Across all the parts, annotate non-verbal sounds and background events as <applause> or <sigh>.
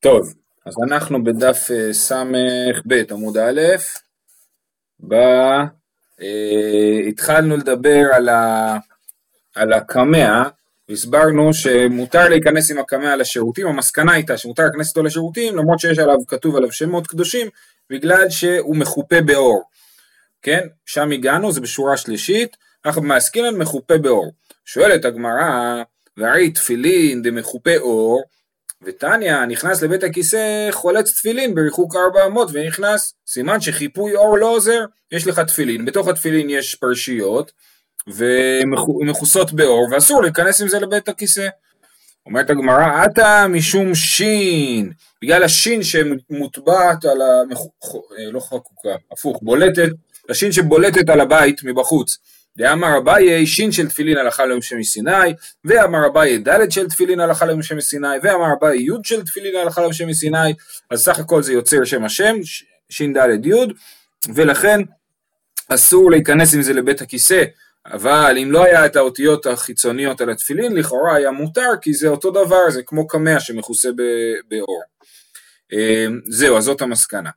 טוב, אז אנחנו בדף אה, ס"ב עמוד א', ב... אה, התחלנו לדבר על, ה... על הקמע, והסברנו שמותר להיכנס עם הקמע לשירותים, המסקנה הייתה שמותר להיכנס איתו לשירותים למרות שיש עליו, כתוב עליו שמות קדושים, בגלל שהוא מחופה באור, כן? שם הגענו, זה בשורה שלישית, אנחנו מעסקינן מחופה באור. שואלת הגמרא, והרי תפילין דמחופה אור, ותניא נכנס לבית הכיסא חולץ תפילין בריחוק ארבע אמות ונכנס, סימן שחיפוי אור לא עוזר, יש לך תפילין, בתוך התפילין יש פרשיות ומכוסות באור ואסור להיכנס עם זה לבית הכיסא. אומרת הגמרא, עתה משום שין, בגלל השין שמוטבעת על המח... אה, לא חקוקה, הפוך, בולטת, השין שבולטת על הבית מבחוץ. דאמר אביי שין של תפילין הלכה למשה מסיני, ואמר אביי ד' של תפילין הלכה למשה מסיני, ואמר אביי י' של תפילין הלכה למשה מסיני, אז סך הכל זה יוצר שם השם, שין ד' י', ולכן אסור להיכנס עם זה לבית הכיסא, אבל אם לא היה את האותיות החיצוניות על התפילין, לכאורה היה מותר, כי זה אותו דבר, זה כמו קמע שמכוסה באור. אה, זהו, אז זאת המסקנה.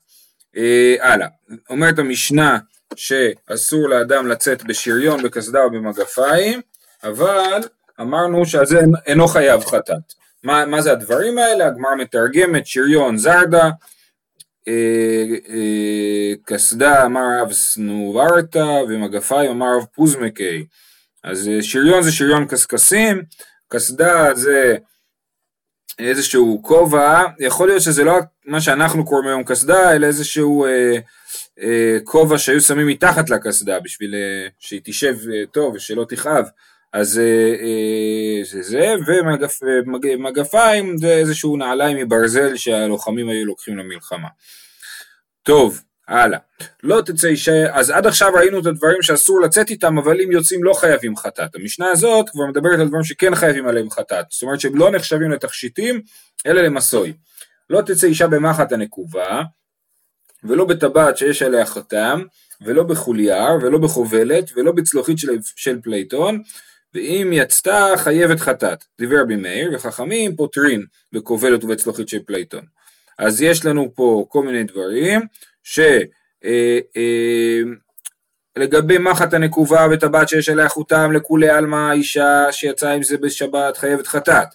אה, הלאה, אומרת המשנה שאסור לאדם לצאת בשריון, בקסדה או במגפיים, אבל אמרנו שזה אינו חייב חטאת. מה, מה זה הדברים האלה? הגמר מתרגמת שריון זרדה, אה, אה, קסדה אמר רב סנוברתא ומגפיים אמר רב פוזמקי. אז אה, שריון זה שריון קשקשים, קסדה זה איזשהו כובע, יכול להיות שזה לא מה שאנחנו קוראים היום קסדה, אלא איזשהו אה, אה, כובע שהיו שמים מתחת לקסדה בשביל אה, שהיא תשב אה, טוב ושלא תכאב, אז זה זה, ומגפיים זה איזשהו נעליים מברזל שהלוחמים היו לוקחים למלחמה. טוב, הלאה. לא תצא אישה, אז עד עכשיו ראינו את הדברים שאסור לצאת איתם, אבל אם יוצאים לא חייבים חטאת. המשנה הזאת כבר מדברת על דברים שכן חייבים עליהם חטאת, זאת אומרת שהם לא נחשבים לתכשיטים, אלא למשוי. לא תצא אישה במחט הנקובה, ולא בטבעת שיש עליה חותם, ולא בכוליאר, ולא בכובלת, ולא בצלוחית של, של פלייטון, ואם יצתה חייבת חטאת. דברי רבי מאיר, וחכמים פוטרים בכובלת ובצלוחית של פלייטון. אז יש לנו פה כל מיני דברים, ש... אה, אה, לגבי מחט הנקובה וטבעת שיש עליה חותם לכולי עלמא אישה שיצאה עם זה בשבת חייבת חטאת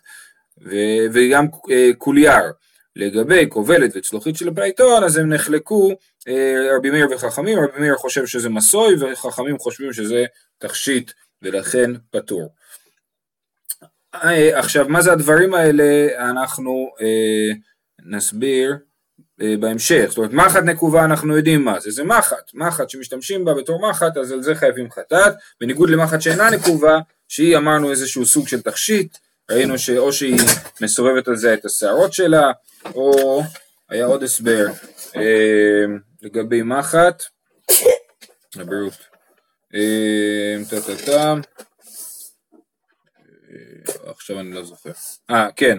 וגם אה, כוליאר לגבי כובלת וצלוחית של הפלייטון, אז הם נחלקו אה, רבי מאיר וחכמים, רבי מאיר חושב שזה משוי וחכמים חושבים שזה תכשיט ולכן פטור. אה, עכשיו מה זה הדברים האלה? אנחנו אה, נסביר אה, בהמשך, זאת אומרת מחט נקובה אנחנו יודעים מה זה, זה מחט, מחט שמשתמשים בה בתור מחט אז על זה חייבים חטאת, בניגוד למחט שאינה נקובה שהיא אמרנו איזשהו סוג של תכשיט, ראינו שאו שהיא מסובבת על זה את השערות שלה או היה עוד הסבר אה, לגבי מחט, הבריאות, אה, טה-טה-טה, אה, עכשיו אני לא זוכר, אה כן,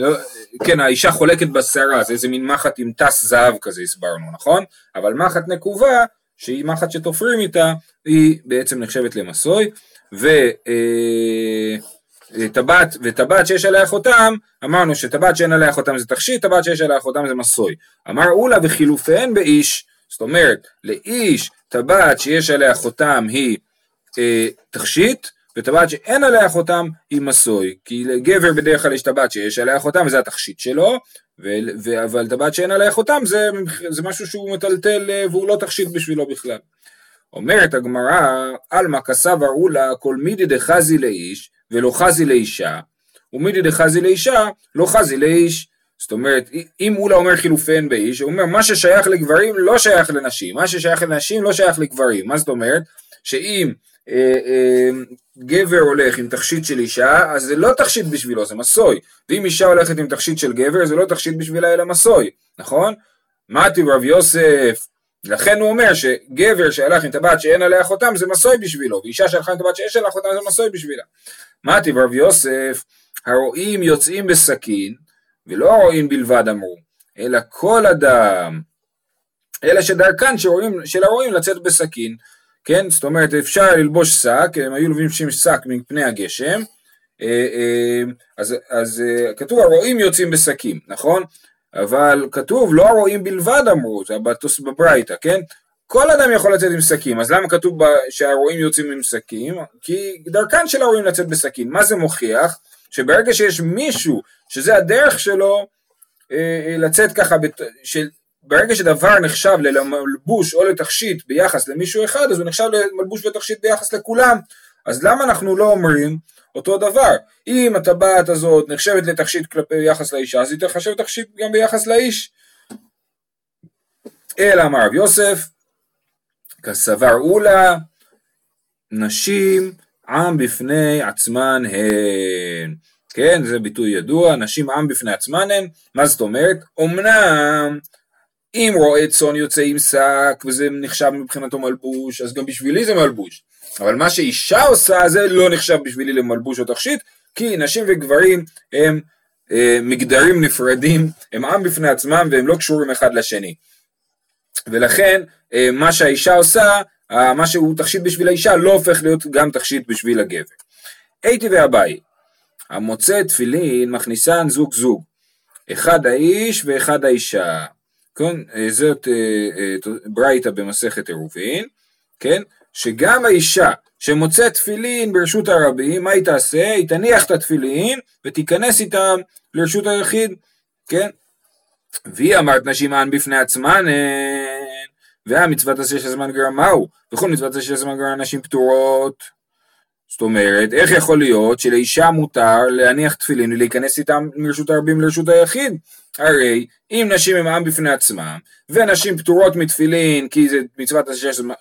לא, כן האישה חולקת בשערה, זה איזה מין מחט עם טס זהב כזה הסברנו, נכון? אבל מחט נקובה, שהיא מחט שתופרים איתה, היא בעצם נחשבת למסוי, ו... טבעת וטבעת שיש עליה חותם, אמרנו שטבעת שאין עליה חותם זה תכשיט, טבעת שיש עליה חותם זה מסוי. אמר אולה וחילופיהן באיש, זאת אומרת לאיש טבעת שיש עליה חותם היא אה, תכשיט, וטבעת שאין עליה חותם היא מסוי, כי לגבר בדרך כלל יש טבעת שיש עליה חותם וזה התכשיט שלו, ו, ו, אבל טבעת שאין עליה חותם זה, זה משהו שהוא מטלטל אה, והוא לא תכשיט בשבילו בכלל. אומרת הגמרא, עלמא כסב ארולה כל מידי דחזי לאיש ולא חזי לאישה, ומידי דחזי לאישה, לא חזי לאיש. זאת אומרת, אם אולה אומר חילופיהן באיש, הוא אומר מה ששייך לגברים לא שייך לנשים, מה ששייך לנשים לא שייך לגברים. מה זאת אומרת? שאם אה, אה, גבר הולך עם תכשיט של אישה, אז זה לא תכשיט בשבילו, זה מסוי. ואם אישה הולכת עם תכשיט של גבר, זה לא תכשיט בשבילה אלא מסוי, נכון? מתי רב יוסף, לכן הוא אומר שגבר שהלך עם טבעת שאין עליה חותם זה מסוי בשבילו, ואישה שהלכה עם טבעת שיש עליה חותם זה מסוי בשבילה. מתי רב יוסף, הרועים יוצאים בסכין, ולא הרועים בלבד אמרו, אלא כל אדם, אלא שדרכן שרואים, של הרועים לצאת בסכין, כן? זאת אומרת אפשר ללבוש שק, הם היו לובשים שק מפני הגשם, אז, אז כתוב הרועים יוצאים בשקים, נכון? אבל כתוב לא הרועים בלבד אמרו, זה בברייתא, כן? כל אדם יכול לצאת עם שקים, אז למה כתוב שהרועים יוצאים עם שקים? כי דרכן של הרועים לצאת בשקים. מה זה מוכיח? שברגע שיש מישהו שזה הדרך שלו אה, אה, לצאת ככה, של, ברגע שדבר נחשב למלבוש או לתכשיט ביחס למישהו אחד, אז הוא נחשב למלבוש ותכשיט ביחס לכולם. אז למה אנחנו לא אומרים אותו דבר? אם הטבעת הזאת נחשבת לתכשיט כלפי יחס לאישה, אז היא תחשב תכשיט גם ביחס לאיש. אלא אמר רב יוסף, כסבר אולה, נשים עם בפני עצמן הן. כן, זה ביטוי ידוע, נשים עם בפני עצמן הן, מה זאת אומרת? אמנם אם רועה צאן יוצא עם שק וזה נחשב מבחינתו מלבוש, אז גם בשבילי זה מלבוש. אבל מה שאישה עושה זה לא נחשב בשבילי למלבוש או תכשיט, כי נשים וגברים הם אה, מגדרים נפרדים, הם עם בפני עצמם והם לא קשורים אחד לשני. ולכן אה, מה שהאישה עושה, אה, מה שהוא תכשיט בשביל האישה לא הופך להיות גם תכשיט בשביל הגבר. הייתי ואביי, המוצא תפילין מכניסן זוג זוג, אחד האיש ואחד האישה. כן, אה, זאת ברייתא במסכת עירובין, כן, שגם האישה שמוצאת תפילין ברשות הרבים, מה היא תעשה? היא תניח את התפילין ותיכנס איתם לרשות היחיד, כן? והיא אמרת נשים מען בפני עצמן, והמצוות עשה של זמן גרם מהו? וכל מצוות עשה של זמן גרם נשים פטורות. זאת אומרת, איך יכול להיות שלאישה מותר להניח תפילין ולהיכנס איתם מרשות הרבים לרשות היחיד? הרי אם נשים הם עם בפני עצמם, ונשים פטורות מתפילין כי זה מצוות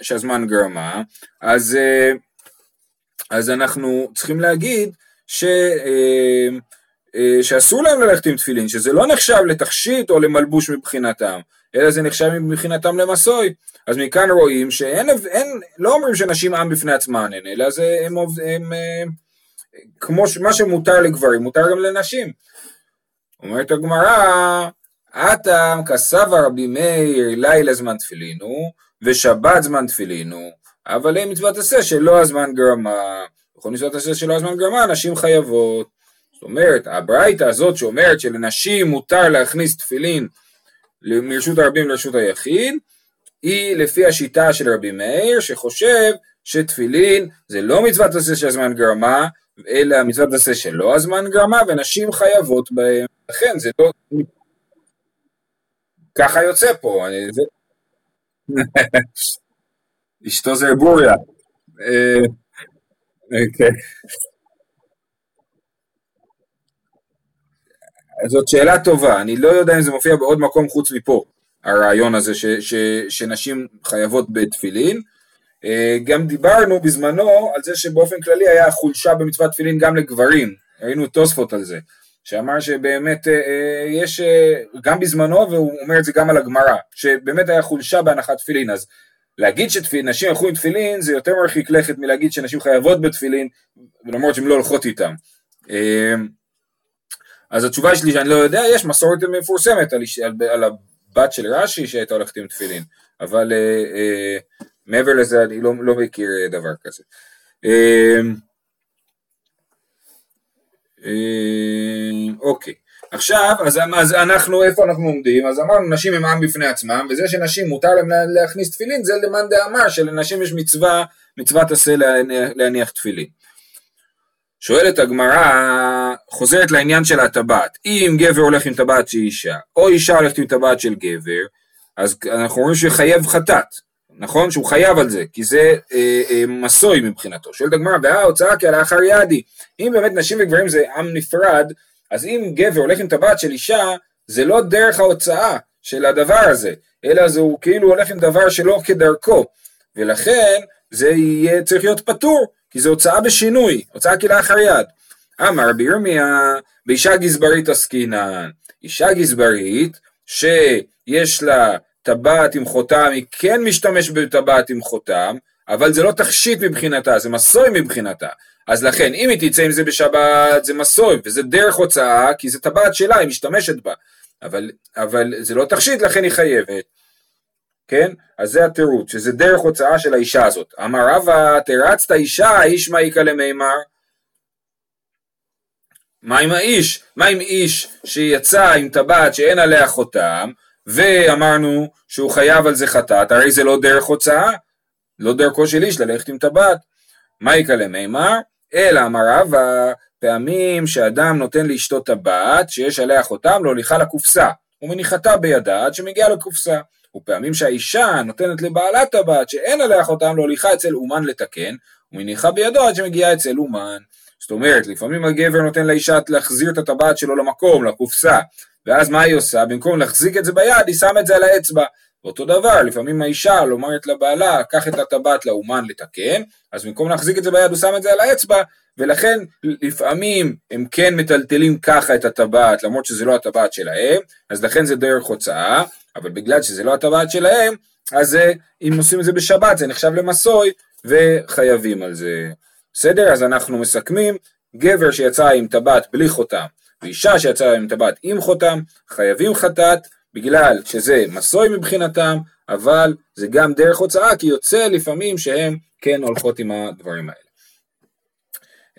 שהזמן גרמה, אז, אה, אז אנחנו צריכים להגיד ש... אה, אה, שאסור להם ללכת עם תפילין, שזה לא נחשב לתכשיט או למלבוש מבחינתם, אלא זה נחשב מבחינתם למסוי. אז מכאן רואים שאין, אין, לא אומרים שנשים עם בפני עצמן הן, אלא זה, הם, הם, הם, הם כמו מה שמותר לגברים, מותר גם לנשים. אומרת הגמרא, אטם כסבה רבי מאיר לילה זמן תפילינו, ושבת זמן תפילינו, אבל הם מצוות עשה שלא הזמן גרמה. בכל מצוות עשה שלא הזמן גרמה, נשים חייבות. זאת אומרת, הברייתא הזאת שאומרת שלנשים מותר להכניס תפילין מרשות הרבים לרשות היחיד, היא לפי השיטה של רבי מאיר, שחושב שתפילין זה לא מצוות עשה של הזמן גרמה, אלא מצוות עשה שלא הזמן גרמה, ונשים חייבות בהם. לכן זה לא... ככה יוצא פה. אני... <laughs> אשתו זה בוריה. אה, אוקיי. זאת שאלה טובה, אני לא יודע אם זה מופיע בעוד מקום חוץ מפה, הרעיון הזה ש, ש, שנשים חייבות בתפילין. אה, גם דיברנו בזמנו על זה שבאופן כללי היה חולשה במצוות תפילין גם לגברים, ראינו תוספות על זה, שאמר שבאמת אה, אה, יש, גם בזמנו, והוא אומר את זה גם על הגמרא, שבאמת היה חולשה בהנחת תפילין, אז להגיד שנשים הלכו עם תפילין זה יותר מרחיק לכת מלהגיד שנשים חייבות בתפילין, למרות שהן לא הולכות איתם. אז התשובה שלי שאני לא יודע, יש מסורת מפורסמת על, על, על הבת של רש"י שהייתה הולכת עם תפילין, אבל אה, אה, מעבר לזה אני לא, לא מכיר דבר כזה. אה, אה, אוקיי, עכשיו, אז, אז אנחנו, איפה אנחנו עומדים? אז אמרנו, נשים הם עם בפני עצמם, וזה שנשים מותר להם להכניס תפילין, זה למאן דאמר, שלנשים יש מצווה, מצוות עשה להניח, להניח תפילין. שואלת הגמרא, חוזרת לעניין של הטבעת, אם גבר הולך עם טבעת של אישה, או אישה הולכת עם טבעת של גבר, אז אנחנו רואים שחייב חטאת, נכון? שהוא חייב על זה, כי זה אה, אה, מסוי מבחינתו. שואלת הגמרא, וההוצאה כלאחר ידי, אם באמת נשים וגברים זה עם נפרד, אז אם גבר הולך עם טבעת של אישה, זה לא דרך ההוצאה של הדבר הזה, אלא זה הוא כאילו הולך עם דבר שלא כדרכו, ולכן זה יהיה צריך להיות פטור. כי זו הוצאה בשינוי, הוצאה כלאחר יד. אמר רבי ירמיה, באישה גזברית עסקינן, אישה גזברית שיש לה טבעת עם חותם, היא כן משתמשת בטבעת עם חותם, אבל זה לא תכשיט מבחינתה, זה מסוי מבחינתה. אז לכן, אם היא תצא עם זה בשבת, זה מסוי, וזה דרך הוצאה, כי זה טבעת שלה, היא משתמשת בה. אבל, אבל זה לא תכשיט, לכן היא חייבת. כן? אז זה התירוץ, שזה דרך הוצאה של האישה הזאת. אמר רבא, תרצת אישה, איש מאיקה למימר. מה עם האיש? מה עם איש שיצא עם טבעת שאין עליה חותם, ואמרנו שהוא חייב על זה חטאת, הרי זה לא דרך הוצאה, לא דרכו של איש ללכת עם טבעת. מה יקלה מימר? אלא אמר רבא, פעמים שאדם נותן לאשתו טבעת שיש עליה חותם להוליכה לקופסה, ומניחתה בידה עד שמגיעה לקופסה. ופעמים שהאישה נותנת לבעלה טבעת שאין עליה חותם להוליכה אצל אומן לתקן, ומניחה בידו עד שמגיעה אצל אומן. זאת אומרת, לפעמים הגבר נותן לאישה להחזיר את הטבעת שלו למקום, לקופסה, ואז מה היא עושה? במקום להחזיק את זה ביד, היא שמה את זה על האצבע. אותו דבר, לפעמים האישה אומרת לבעלה, קח את הטבעת לאומן לתקן, אז במקום להחזיק את זה ביד הוא שם את זה על האצבע, ולכן לפעמים הם כן מטלטלים ככה את הטבעת, למרות שזה לא הטבעת שלהם, אז לכן זה דרך הוצאה, אבל בגלל שזה לא הטבעת שלהם, אז אם עושים את זה בשבת זה נחשב למסוי, וחייבים על זה. בסדר? אז אנחנו מסכמים, גבר שיצא עם טבעת בלי חותם, ואישה שיצאה עם טבעת עם חותם, חייבים חטאת, בגלל שזה מסוי מבחינתם, אבל זה גם דרך הוצאה, כי יוצא לפעמים שהן כן הולכות עם הדברים האלה.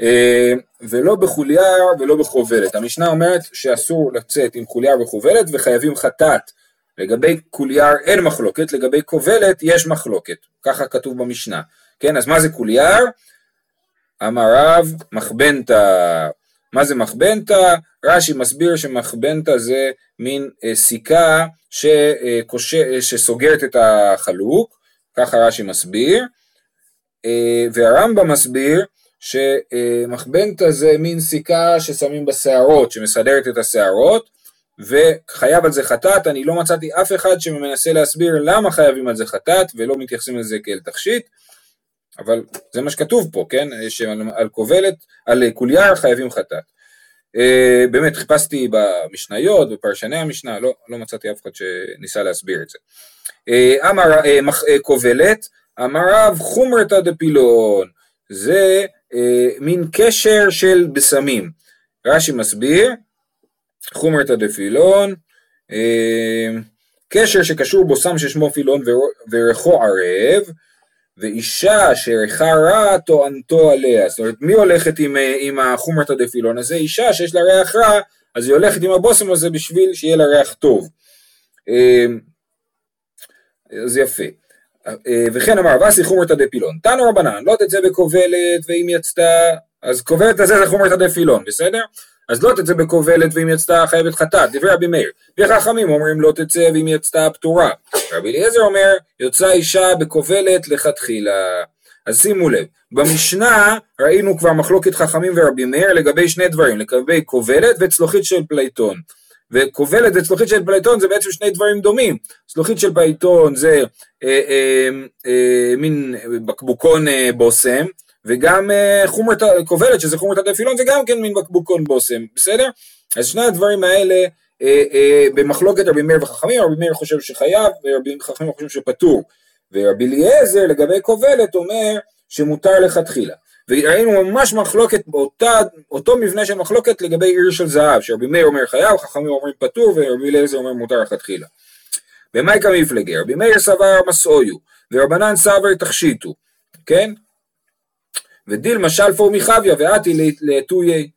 אה, ולא בכוליאר ולא בכובלת. המשנה אומרת שאסור לצאת עם כוליאר וכובלת וחייבים חטאת. לגבי כוליאר אין מחלוקת, לגבי כובלת יש מחלוקת, ככה כתוב במשנה. כן, אז מה זה כוליאר? אמר רב מכבנתא. מה זה מכבנתא? רש"י מסביר שמכבנתא זה מין אה, סיכה שקוש... אה, שסוגרת את החלוק, ככה רש"י מסביר, אה, והרמב"ם מסביר שמחבנתא זה מין סיכה ששמים בשערות, שמסדרת את השערות, וחייב על זה חטאת, אני לא מצאתי אף אחד שמנסה להסביר למה חייבים על זה חטאת ולא מתייחסים לזה כאל תכשיט, אבל זה מה שכתוב פה, כן? שעל כובלת, על כוליאר חייבים חטאת. אה, באמת חיפשתי במשניות, בפרשני המשנה, לא, לא מצאתי אף אחד שניסה להסביר את זה. אה, אמר אה, כובלת, אמר רב חומרתא דפילון, זה מין קשר של בשמים. רש"י מסביר, חומרתא דפילון, קשר שקשור בו סם ששמו פילון וריחו ערב, ואישה שערכה רע טוענתו עליה, זאת אומרת מי הולכת עם, אה, עם החומרת הדפילון הזה? אישה שיש לה ריח רע, אז היא הולכת עם הבושם הזה בשביל שיהיה לה ריח טוב. אמ, אז יפה. אה, וכן אמר ואסי חומרת הדפילון, תנו רבנן, לא תצא בכובלת ואם יצתה, אז כובלת הזה זה חומרת הדפילון, בסדר? אז לא תצא בכובלת ואם יצתה חייבת חטאת, דברי רבי מאיר. וחכמים אומרים לא תצא ואם יצתה פטורה. רבי אליעזר אומר יוצאה אישה בכובלת לכתחילה. אז שימו לב, במשנה ראינו כבר מחלוקת חכמים ורבי מאיר לגבי שני דברים, לגבי כובלת וצלוחית של פלייטון. וכובלת וצלוחית של פלייטון זה בעצם שני דברים דומים. צלוחית של פלייטון זה אה, אה, אה, מין בקבוקון אה, בושם, וגם אה, חומרת כובלת שזה חומרתא דפילון זה גם כן מין בקבוקון בושם, בסדר? אז שני הדברים האלה אה, אה, במחלוקת רבי מאיר וחכמים, רבי מאיר חושב שחייב ורבי חכמים חושב שפטור, ורבי אליעזר לגבי כובלת אומר שמותר לכתחילה. וראינו ממש מחלוקת באותו מבנה של מחלוקת לגבי עיר של זהב, שרבי מאיר אומר חייב, חכמים אומרים פטור ורבי אליעזר אומר מותר לכתחילה. במייקה מפלגי, רבי מאיר סבר מסעויו, ורבנן סבר תכשיטו, כן? ודילמה שלפו מחביה ועתי לאתויי.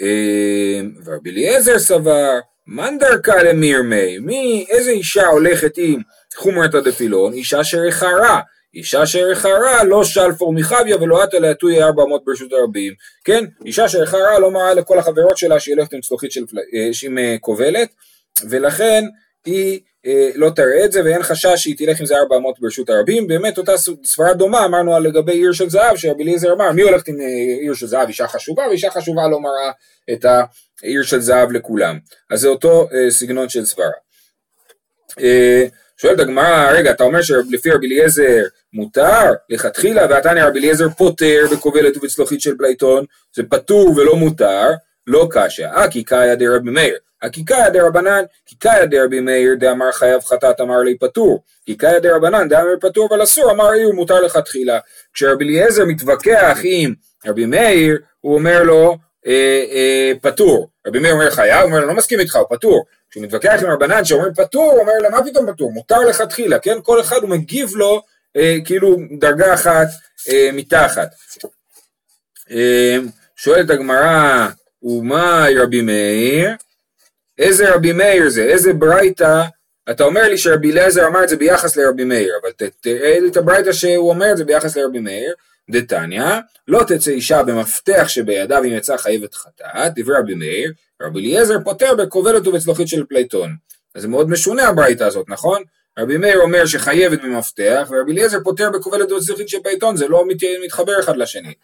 אמ, ורבי אליעזר סבר, מאן דרכה למירמי, מי, איזה אישה הולכת עם חומרת הדפילון? אישה שרחרה. אישה שרחרה לא שלפו מחביה ולא עתה לאתויי ארבע אמות ברשות הרבים. כן, אישה שרחרה לא מראה לכל החברות שלה שהיא הולכת עם צלוחית של, אה, עם אה, כובלת, ולכן היא לא תראה את זה ואין חשש שהיא תלך עם זה ארבע אמות ברשות הרבים, באמת אותה סברה דומה אמרנו לגבי עיר של זהב שרבי אליעזר אמר מי הולכת עם אה, עיר של זהב? אישה חשובה? ואישה חשובה לא מראה את העיר של זהב לכולם, אז זה אותו אה, סגנון של סברה. שואלת הגמרא, רגע, אתה אומר שלפי רבי אליעזר מותר לכתחילה, והתניא רבי אליעזר פוטר בכובלת ובצלוחית של פלייטון, זה פטור ולא מותר, לא קשיא, הא כי קאי אדרבי מאיר. הא כי קאי אדרבנן, כי קאי אדרבי מאיר דאמר חייב חטאת אמר ליה פטור, כי קאי אדרבנן דאמר פטור אבל אסור אמר איהו מותר לכתחילה. כשרבי אליעזר מתווכח עם רבי מאיר, הוא אומר לו אה, אה, פטור. רבי מאיר אומר חייב, הוא אומר לו לא מסכים איתך, הוא פטור. כשהוא מתווכח עם רבנן שאומר פטור, הוא אומר לו מה פתאום פטור, מותר לכתחילה, כן? כל אחד הוא מגיב לו אה, כאילו דרגה אחת אה, מתחת. אה, שואלת הגמרא ומאי רבי מאיר, איזה רבי מאיר זה, איזה ברייתא, אתה אומר לי שרבי אליעזר אמר את זה ביחס לרבי מאיר, אבל תראה לי את הברייתא שהוא אומר את זה ביחס לרבי מאיר, דתניא, לא תצא אישה במפתח שבידה אם יצאה חייבת חטאת, דברי רבי מאיר, רבי אליעזר פוטר בכובלת ובצלוחית של פלייטון. אז זה מאוד משונה הברייתא הזאת, נכון? רבי מאיר אומר שחייבת במפתח, ורבי אליעזר פוטר בכובלת ובצלוחית של פלייטון, זה לא מת, מתחבר אחד לשני.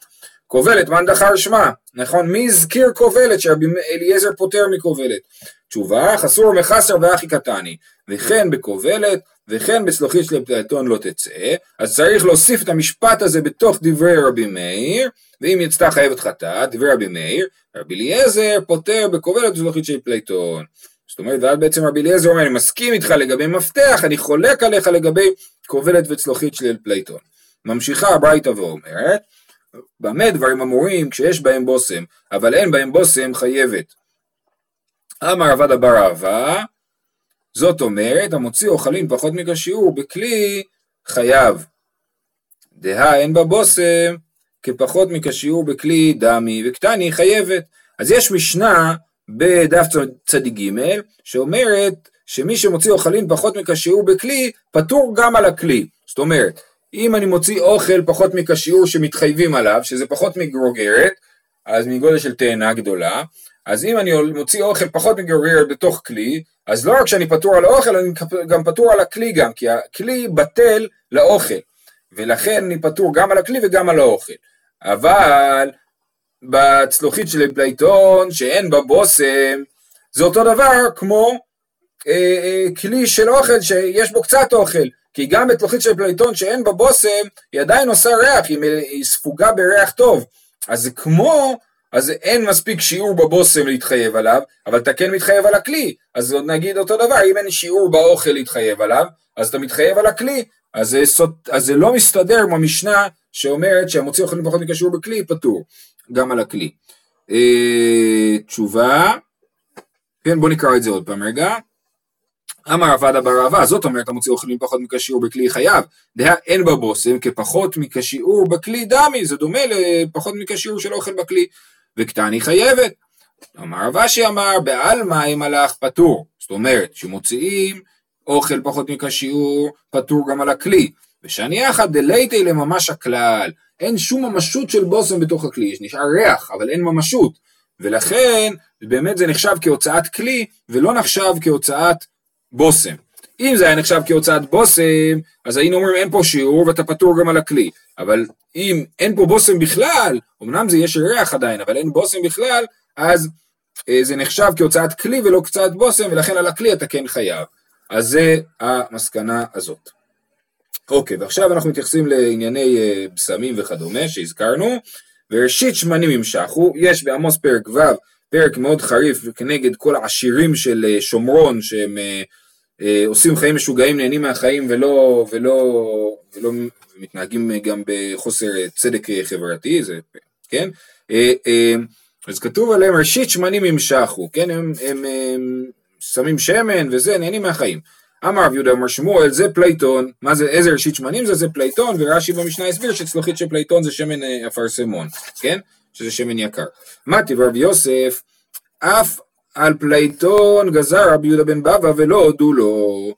כובלת, מאן דכר שמה, נכון? מי הזכיר כובלת שרבי אליעזר פוטר מכובלת? תשובה, חסורי מחסרא והכי קתני, וכן בכובלת, וכן בצלוחית של פלטון לא תצא, אז צריך להוסיף את המשפט הזה בתוך דברי רבי מאיר, ואם יצתה חייבת חטאת, דברי רבי מאיר, רבי אליעזר פוטר בכובלת וצלוחית של פלטון. זאת אומרת, ואז בעצם רבי אליעזר אומר, אני מסכים איתך לגבי מפתח, אני חולק עליך לגבי כובלת וצלוחית של פלטון. ממשיכה הברייתא ואומרת, במה דברים אמורים כשיש בהם בושם, אבל אין בהם בושם חייבת. אמר עבד אבר אהבה, זאת אומרת, המוציא אוכלים פחות מכשיעור בכלי חייב. דהה אין בה בושם כפחות מכשיעור בכלי דמי וקטני חייבת. אז יש משנה בדף צדיק ג' שאומרת שמי שמוציא אוכלים פחות מכשיעור בכלי פטור גם על הכלי. זאת אומרת, אם אני מוציא אוכל פחות מכשיעור שמתחייבים עליו, שזה פחות מגרוגרת, אז מגודל של תאנה גדולה, אז אם אני מוציא אוכל פחות מגרוגרת בתוך כלי, אז לא רק שאני פטור על האוכל, אני גם פטור על הכלי גם, כי הכלי בטל לאוכל, ולכן אני פטור גם על הכלי וגם על האוכל. אבל בצלוחית של פלייטון, שאין בה בושם, זה אותו דבר כמו אה, אה, כלי של אוכל שיש בו קצת אוכל. כי גם בצלוחית של פלייטון שאין בה בושם, היא עדיין עושה ריח, היא ספוגה בריח טוב. אז זה כמו, אז אין מספיק שיעור בבושם להתחייב עליו, אבל אתה כן מתחייב על הכלי. אז נגיד אותו דבר, אם אין שיעור באוכל להתחייב עליו, אז אתה מתחייב על הכלי. אז זה, אז זה לא מסתדר עם המשנה שאומרת שהמוציא אוכלים פחות מקשור בכלי, פטור. גם על הכלי. אה, תשובה, כן בוא נקרא את זה עוד פעם רגע. אמר עבדה בר אהבה, זאת אומרת המוציא אוכלים פחות מכשיעור בכלי חייב, דהה אין בה בושם כפחות מכשיעור בכלי דמי, זה דומה לפחות מכשיעור של אוכל בכלי, וקטני חייבת. אמר רבשי אמר, בעלמא אם הלך פטור, זאת אומרת שמוציאים אוכל פחות מכשיעור, פטור גם על הכלי, ושאני יחד דלייטי לממש הכלל, אין שום ממשות של בושם בתוך הכלי, יש נשאר ריח, אבל אין ממשות, ולכן באמת זה נחשב כהוצאת כלי, ולא נחשב כהוצאת בושם. אם זה היה נחשב כהוצאת בושם, אז היינו אומרים אין פה שיעור ואתה פטור גם על הכלי. אבל אם אין פה בושם בכלל, אמנם זה יש ריח עדיין, אבל אין בושם בכלל, אז אה, זה נחשב כהוצאת כלי ולא קצת בושם, ולכן על הכלי אתה כן חייב. אז זה המסקנה הזאת. אוקיי, ועכשיו אנחנו מתייחסים לענייני אה, בשמים וכדומה שהזכרנו, וראשית שמנים ימשכו, יש בעמוס פרק ו' פרק מאוד חריף כנגד כל העשירים של אה, שומרון שהם אה, אה, עושים חיים משוגעים, נהנים מהחיים ולא, ולא, ולא מתנהגים גם בחוסר צדק חברתי, זה, כן? אז כתוב עליהם ראשית שמנים ימשכו, כן? הם, הם, הם שמים שמן וזה, נהנים מהחיים. אמר רב יהודה אמר שמואל זה פלייטון, מה זה, איזה ראשית שמנים זה? זה פלייטון, ורש"י במשנה הסביר שצלוחית של פלייטון זה שמן אפרסמון, כן? שזה שמן יקר. מתיב רב יוסף, אף על פלייטון גזר רבי יהודה בן בבא ולא הודו לו.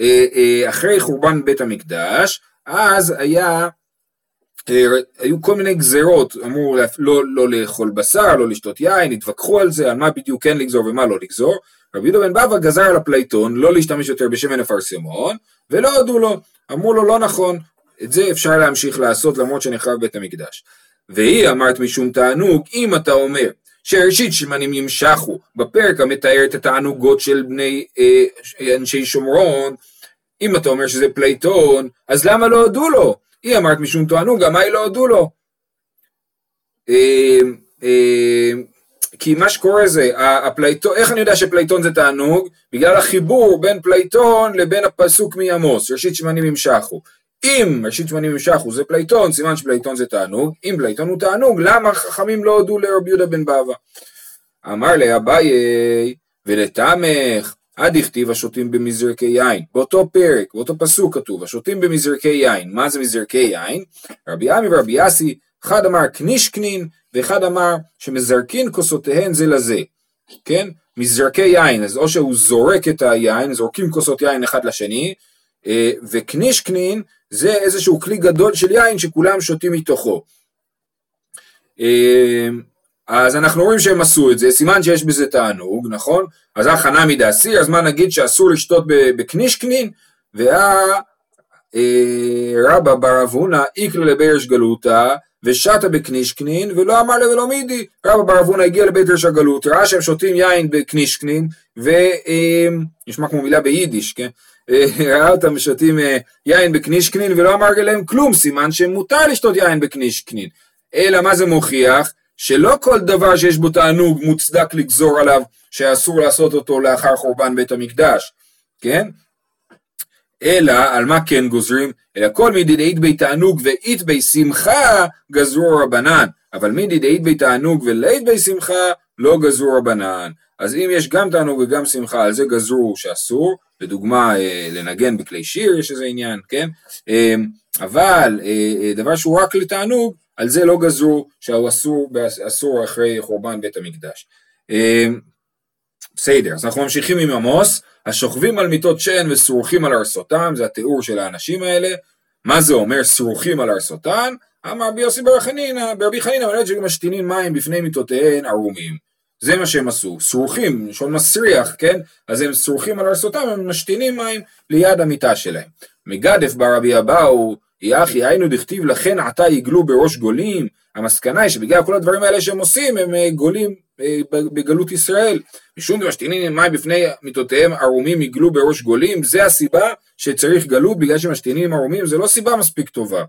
אה, אה, אחרי חורבן בית המקדש, אז היה, אה, היו כל מיני גזרות, אמרו לא, לא לאכול בשר, לא לשתות יין, התווכחו על זה, על מה בדיוק כן לגזור ומה לא לגזור. רבי יהודה בן בבא גזר על הפלייטון לא להשתמש יותר בשמן אפרסמון, ולא הודו לו, אמרו לו לא נכון, את זה אפשר להמשיך לעשות למרות שנחרב בית המקדש. ואי אמרת משום תענוג, אם אתה אומר שראשית שמנים ימשכו בפרק המתאר את התענוגות של בני אה, אנשי שומרון, אם אתה אומר שזה פלייטון, אז למה לא הודו לו? אי אמרת משום תענוג, אמאי לא הודו לו? אה, אה, כי מה שקורה זה, הפלייטון, איך אני יודע שפלייטון זה תענוג? בגלל החיבור בין פלייטון לבין הפסוק מעמוס, ראשית שמנים ימשכו. אם ראשית שמנים ימשכו זה פלייטון, סימן שפלייטון זה תענוג, אם פלייטון הוא תענוג, למה חכמים לא הודו לרבי יהודה בן בבא? אמר ליה אביי ולטעמיך, הא דכתיב השותים במזרקי יין. באותו פרק, באותו פסוק כתוב, השותים במזרקי יין. מה זה מזרקי יין? רבי אמי ורבי אסי אחד אמר קנישקנין, ואחד אמר שמזרקין כוסותיהן זה לזה, כן? מזרקי יין, אז או שהוא זורק את היין, זורקים כוסות יין אחד לשני, וקנישקנין זה איזשהו כלי גדול של יין שכולם שותים מתוכו. אה, אז אנחנו רואים שהם עשו את זה, סימן שיש בזה תענוג, נכון? אז הכנה מדעשי, אז מה נגיד שאסור לשתות בקנישקנין? והרבא בר אבונה איקלה לבירש גלותא ושתה בקנישקנין ולא אמר לה ולא מידי. רבא בר אבונה הגיע לבית רש הגלות, ראה שהם שותים יין בקנישקנין, ונשמע כמו מילה ביידיש, כן? ראה אותם שותים אה, יין בקנישקנין ולא אמר להם כלום, סימן שמותר לשתות יין בקנישקנין. אלא מה זה מוכיח? שלא כל דבר שיש בו תענוג מוצדק לגזור עליו שאסור לעשות אותו לאחר חורבן בית המקדש, כן? אלא על מה כן גוזרים? אלא כל מידי דאית בי תענוג ואית בי שמחה גזרו רבנן, אבל מידי דאית בי תענוג ולאית בי שמחה לא גזרו רבנן. אז אם יש גם תענוג וגם שמחה, על זה גזרו שאסור, לדוגמה אה, לנגן בכלי שיר יש איזה עניין, כן? אה, אבל אה, דבר שהוא רק לתענוג, על זה לא גזרו שהוא אסור, אסור אחרי חורבן בית המקדש. בסדר, אז אנחנו ממשיכים עם עמוס, השוכבים על מיטות שן וסרוכים על ארסותם, זה התיאור של האנשים האלה. מה זה אומר סרוכים על ארסותן? אמר רבי יוסי בר חנינא, ברבי חנינא מלמד שמשתינים מים בפני מיטותיהן ערומים. זה מה שהם עשו, סרוכים, לשון מסריח, כן? אז הם סרוכים על ארסותם, הם משתינים מים ליד המיטה שלהם. מגדף בר רבי אבאו, יחי היינו דכתיב לכן עתה יגלו בראש גולים, המסקנה היא שבגלל כל הדברים האלה שהם עושים, הם אה, גולים אה, בגלות ישראל. משום דמשתינין מים בפני מיטותיהם ערומים יגלו בראש גולים, זה הסיבה שצריך גלות בגלל שמשתינים ערומים, זה לא סיבה מספיק טובה.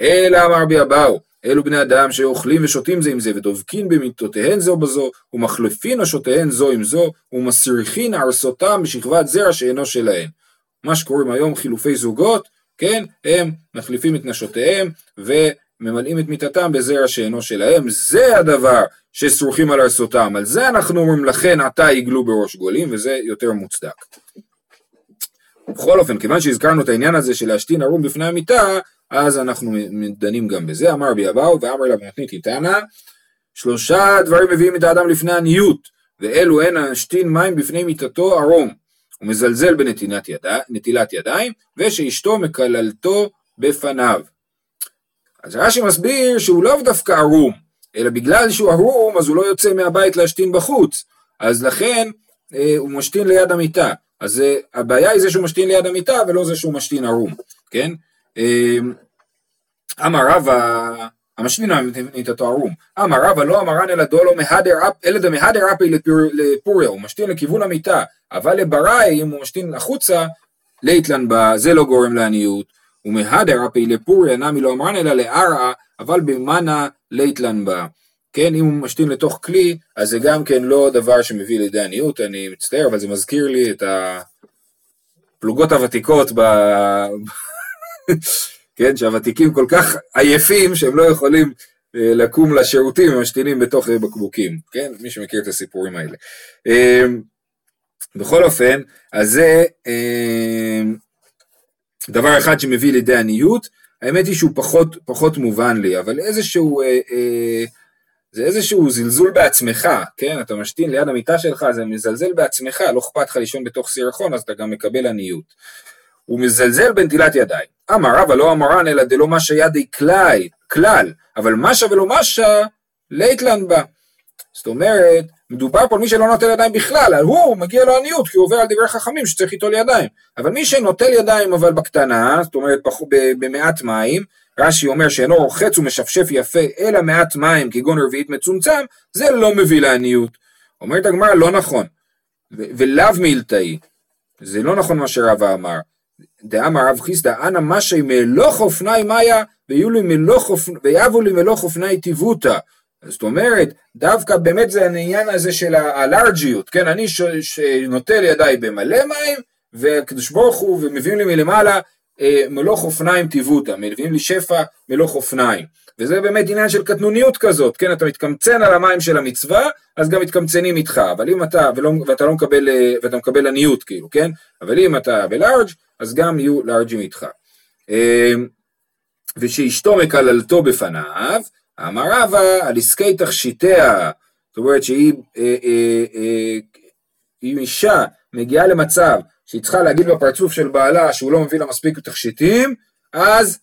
אלא אמר בי אבאו, אלו בני אדם שאוכלים ושותים זה עם זה, ודובקין במיטותיהן זו בזו, ומחלפין נשותיהן זו עם זו, ומסריחין ארסותם בשכבת זרע שאינו שלהן. מה שקוראים היום חילופי זוגות, כן, הם מחליפים את נשותיהם, ו... ממלאים את מיתתם בזרע שאינו שלהם, זה הדבר שסרוכים על ארסותם, על זה אנחנו אומרים לכן עתה יגלו בראש גולים, וזה יותר מוצדק. בכל אופן, כיוון שהזכרנו את העניין הזה של להשתין ערום בפני המיטה, אז אנחנו דנים גם בזה, אמר בי אבאו ואמר לה ונתנית איתנה, שלושה דברים מביאים את האדם לפני עניות, ואלו הן להשתין מים בפני מיטתו ערום, הוא מזלזל בנטילת ידיים, ושאשתו מקללתו בפניו. אז רש"י מסביר שהוא לאו דווקא ערום, אלא בגלל שהוא ערום אז הוא לא יוצא מהבית להשתין בחוץ, אז לכן אה, הוא משתין ליד המיטה. אז אה, הבעיה היא זה שהוא משתין ליד המיטה ולא זה שהוא משתין ערום, כן? אה, אמר רבא, המשתין מיטתו ערום, אמר רבא לא אמרן אלא דולו מהדר אלא דמהדר אפי לפוריה, הוא משתין לכיוון המיטה, אבל לבראי אם הוא משתין החוצה, ליתלן בה, זה לא גורם לעניות. ומהדר אפי לפוריה נמי לא אמרן אלא לערעה, אבל במנה ליתלן בה. כן, אם הוא משתין לתוך כלי, אז זה גם כן לא דבר שמביא לידי עניות, אני מצטער, אבל זה מזכיר לי את הפלוגות הוותיקות ב... כן, שהוותיקים כל כך עייפים שהם לא יכולים אה, לקום לשירותים, הם משתינים בתוך בקבוקים, כן, מי שמכיר את הסיפורים האלה. אה, בכל אופן, אז זה אה, דבר אחד שמביא לידי עניות, האמת היא שהוא פחות, פחות מובן לי, אבל איזשהו, אה, אה, זה איזשהו זלזול בעצמך, כן? אתה משתין ליד המיטה שלך, זה מזלזל בעצמך, לא אכפת לך לישון בתוך סירחון, אז אתה גם מקבל עניות. הוא מזלזל בנטילת ידיים. אמר רבא לא אמרן אלא דלא משה ידי כלל, כלל, אבל משה ולא משה, ליתלן בה. זאת אומרת, מדובר פה על מי שלא נוטל ידיים בכלל, על הוא מגיע לו עניות כי הוא עובר על דברי חכמים שצריך ליטול ידיים. אבל מי שנוטל ידיים אבל בקטנה, זאת אומרת במעט מים, רש"י אומר שאינו רוחץ ומשפשף יפה אלא מעט מים כגון רביעית מצומצם, זה לא מביא לעניות. אומרת הגמרא לא נכון, ולאו מילתאי, זה לא נכון מה שרבא אמר. דאמר רב חיסדא אנא משי מלוך אופני מאיה ויבו לי מלוך אופני טיבותא זאת אומרת, דווקא באמת זה העניין הזה של הלארג'יות, כן, אני שנוטל ידיי במלא מים, והקדוש ברוך הוא, ומביאים לי מלמעלה אה, מלוך אופניים טיבותא, מביאים לי שפע מלוך אופניים. וזה באמת עניין של קטנוניות כזאת, כן, אתה מתקמצן על המים של המצווה, אז גם מתקמצנים איתך, אבל אם אתה, ולא, ואתה לא מקבל, אה, ואתה מקבל עניות כאילו, כן, אבל אם אתה בלארג', אז גם יהיו לארג'ים איתך. אה, ושאשתו מקללתו בפניו, אמר רבא על עסקי תכשיטיה, זאת אומרת שהיא אה, אה, אה, אם אישה מגיעה למצב שהיא צריכה להגיד בפרצוף של בעלה שהוא לא מביא לה מספיק תכשיטים, אז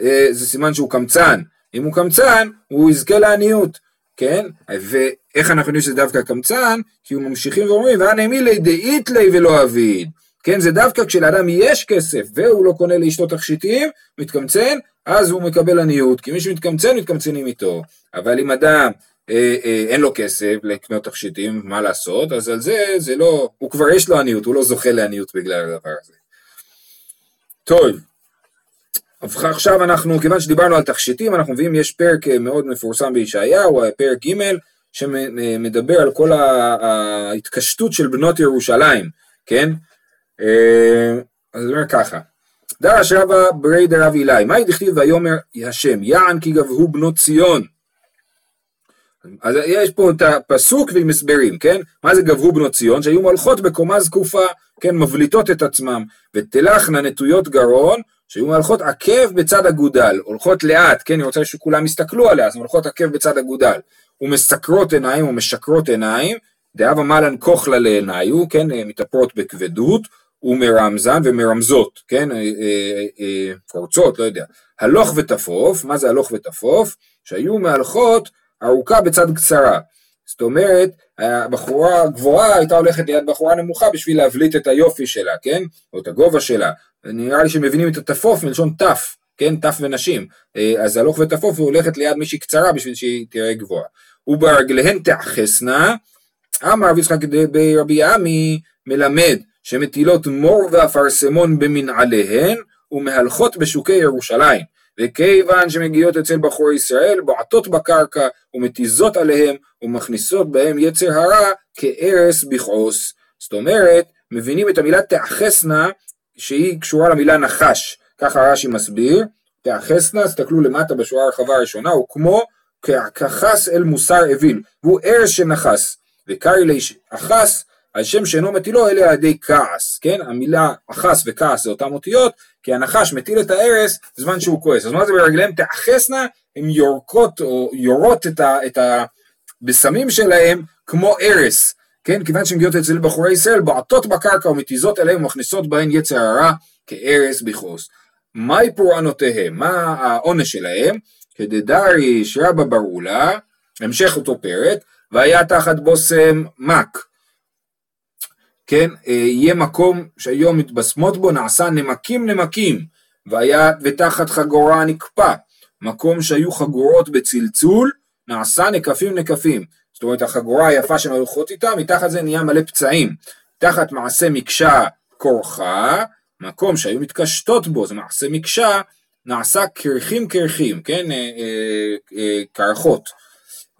אה, זה סימן שהוא קמצן. אם הוא קמצן, הוא יזכה לעניות, כן? ואיך אנחנו יודעים שזה דווקא קמצן? כי הוא ממשיכים ואומרים, ואנא מילי דאית לי ולא אביד. כן, זה דווקא כשלאדם יש כסף והוא לא קונה לאשתו תכשיטים, מתקמצן, אז הוא מקבל עניות, כי מי שמתקמצן, מתקמצנים איתו. אבל אם אדם אה, אה, אין לו כסף לקנות תכשיטים, מה לעשות? אז על זה, זה לא, הוא כבר יש לו עניות, הוא לא זוכה לעניות בגלל הדבר הזה. טוב, עכשיו אנחנו, כיוון שדיברנו על תכשיטים, אנחנו מביאים, יש פרק אה, מאוד מפורסם בישעיהו, פרק ג', שמדבר על כל ההתקשטות של בנות ירושלים, כן? אז אני אומר ככה, דרש רבא ברי דרב אלי, מהי דכתיב ויאמר השם, יען כי גבהו בנות ציון, אז יש פה את הפסוק ועם הסברים, כן? מה זה גברו בנות ציון? שהיו מלכות בקומה זקופה, כן? מבליטות את עצמם. ותלכנה נטויות גרון, שהיו מלכות עקב בצד אגודל, הולכות לאט, כן? היא רוצה שכולם יסתכלו עליה, אז הולכות עקב בצד אגודל. ומסקרות עיניים ומשקרות עיניים, דאבה מלן כוכלה לעיניו, כן? מתאפרות בכבדות, ומרמזן ומרמזות, כן? אה, אה, אה, פורצות, לא יודע. הלוך ותפוף, מה זה הלוך ותפוף? שהיו מהלכות ארוכה בצד קצרה. זאת אומרת, הבחורה הגבוהה הייתה הולכת ליד בחורה נמוכה בשביל להבליט את היופי שלה, כן? או את הגובה שלה. נראה לי שמבינים את התפוף מלשון תף, כן? תף ונשים. אה, אז הלוך ותפוף היא הולכת ליד מישהי קצרה בשביל שהיא תראה גבוהה. וברגליהן תאחסנה, אמר רבי יצחק ברבי עמי מלמד שמטילות מור ואפרסמון במנעליהן ומהלכות בשוקי ירושלים. וכיוון שמגיעות אצל בחור ישראל, בועטות בקרקע ומתיזות עליהם ומכניסות בהם יצר הרע כארס בכעוס. זאת אומרת, מבינים את המילה תאחסנה שהיא קשורה למילה נחש, ככה רש"י מסביר, תאחסנה, תסתכלו למטה בשורה הרחבה הראשונה, הוא כמו כחס אל מוסר אוויל, והוא ארס שנחס, וקרעי לאיש אחס על שם שאינו מטילו אלא על ידי כעס, כן? המילה אחס וכעס זה אותן אותיות, כי הנחש מטיל את הארס בזמן שהוא כועס. אז מה זה ברגליהם תאחסנה? הן יורקות או יורות את, ה, את הבשמים שלהם כמו ארס, כן? כיוון שהן מגיעות אצל בחורי ישראל, בועטות בקרקע ומתיזות עליהם ומכניסות בהן יצר הרע כארס בכעוס. מהי פורענותיהם? מה העונש שלהם? כדדריש רבא ברולה, המשך אותו פרק, והיה תחת בושם מק. כן, אה, יהיה מקום שהיום מתבשמות בו נעשה נמקים נמקים, והיה ותחת חגורה נקפא, מקום שהיו חגורות בצלצול, נעשה נקפים נקפים. זאת אומרת החגורה היפה שהן הולכות איתה, מתחת זה נהיה מלא פצעים. תחת מעשה מקשה כורחה, מקום שהיו מתקשטות בו, זה מעשה מקשה, נעשה קרחים קרחים, כן, אה, אה, אה, קרחות.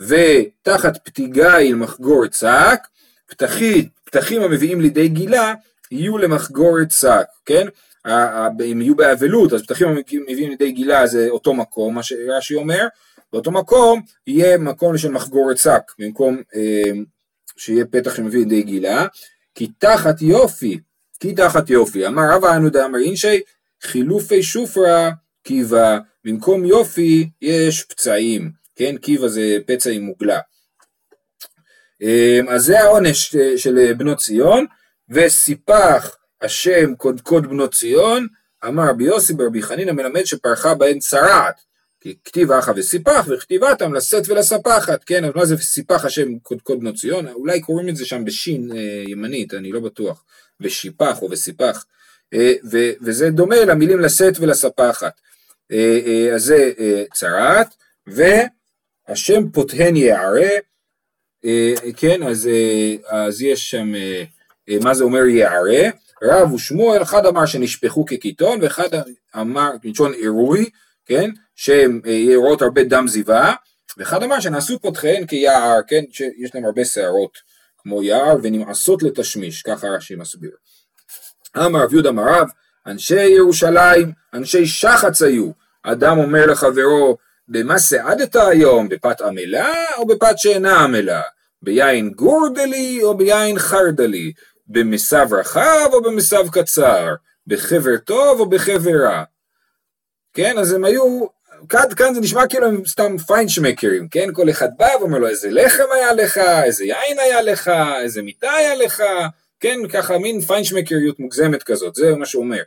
ותחת פתיגיל מחגור צק, פתחית פתחים המביאים לידי גילה יהיו למחגורת שק, כן? אם יהיו באבלות, אז פתחים המביאים לידי גילה זה אותו מקום, מה שרש"י אומר, באותו מקום יהיה מקום של מחגורת שק, במקום אה, שיהיה פתח שמביא לידי גילה, כי תחת יופי, כי תחת יופי, אמר רבא אנו דאמר אינשי, חילופי שופרה קיבה, במקום יופי יש פצעים, כן? קיבה זה פצע עם מוגלה. אמ, אז זה העונש אה, של אה, בנות ציון, וסיפח השם קודקוד בנות ציון, אמר רבי יוסי ברבי חנינא מלמד שפרחה בהן צרעת, כי כתיב אחא וסיפח וכתיבתם לשאת ולספחת, כן, אז מה זה סיפח השם קודקוד בנות ציון? אולי קוראים את זה שם בשין אה, ימנית, אני לא בטוח, ושיפח או וסיפח, ו, וזה דומה למילים לשאת ולספחת, אז זה צרעת, והשם פותהן יערה, אה, כן, אז, אה, אז יש שם, אה, מה זה אומר יערה? רב ושמואל, אחד אמר שנשפכו כקיטון, ואחד אמר, מלשון עירוי, כן, שהם ירואות הרבה דם זיווה, ואחד אמר שנעשו פותחיהן כיער, כן, שיש להם הרבה שערות כמו יער, ונמעשות לתשמיש, ככה רש"י מסביר. אמר רב יהודה מרב, אנשי ירושלים, אנשי שחץ היו, אדם אומר לחברו, במה סעדת היום, בפת עמלה או בפת שאינה עמלה? ביין גורדלי או ביין חרדלי? במסב רחב או במסב קצר? בחבר טוב או בחבר רע? כן, אז הם היו כאן, כאן זה נשמע כאילו הם סתם פיינשמקרים, כן? כל אחד בא ואומר לו איזה לחם היה לך, איזה יין היה לך, איזה מיטה היה לך, כן? ככה מין פיינשמקריות מוגזמת כזאת, זה מה שהוא אומר.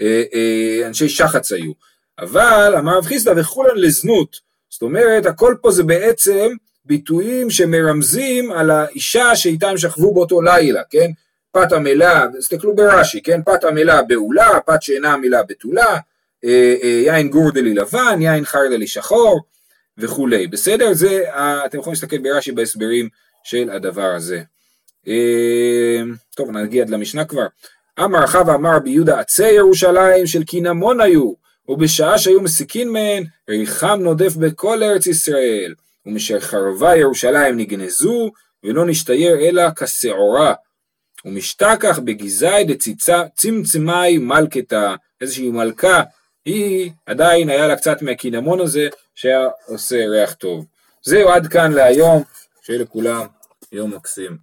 אה, אה, אנשי שחץ היו. אבל אמר רב חיסדא וכולן לזנות, זאת אומרת הכל פה זה בעצם ביטויים שמרמזים על האישה שאיתה הם שכבו באותו לילה, כן? פת עמלה, תסתכלו ברש"י, כן? פת עמלה בעולה, פת שאינה עמלה בתולה, יין גורדלי לבן, יין חרדלי שחור וכולי, בסדר? זה, אתם יכולים להסתכל ברש"י בהסברים של הדבר הזה. אה, טוב, נגיע עד למשנה כבר. אמר חווה אמר ביהודה עצי ירושלים של קינמון היו, ובשעה שהיו מסיקין מהן, ריחם נודף בכל ארץ ישראל, ומשל חרבה ירושלים נגנזו, ולא נשתייר אלא כשעורה. ומשתכח בגזאי דציצה צמצמי מלכתה, איזושהי מלכה, היא עדיין היה לה קצת מהקינמון הזה שהיה עושה ריח טוב. זהו עד כאן להיום, שיהיה לכולם יום מקסים.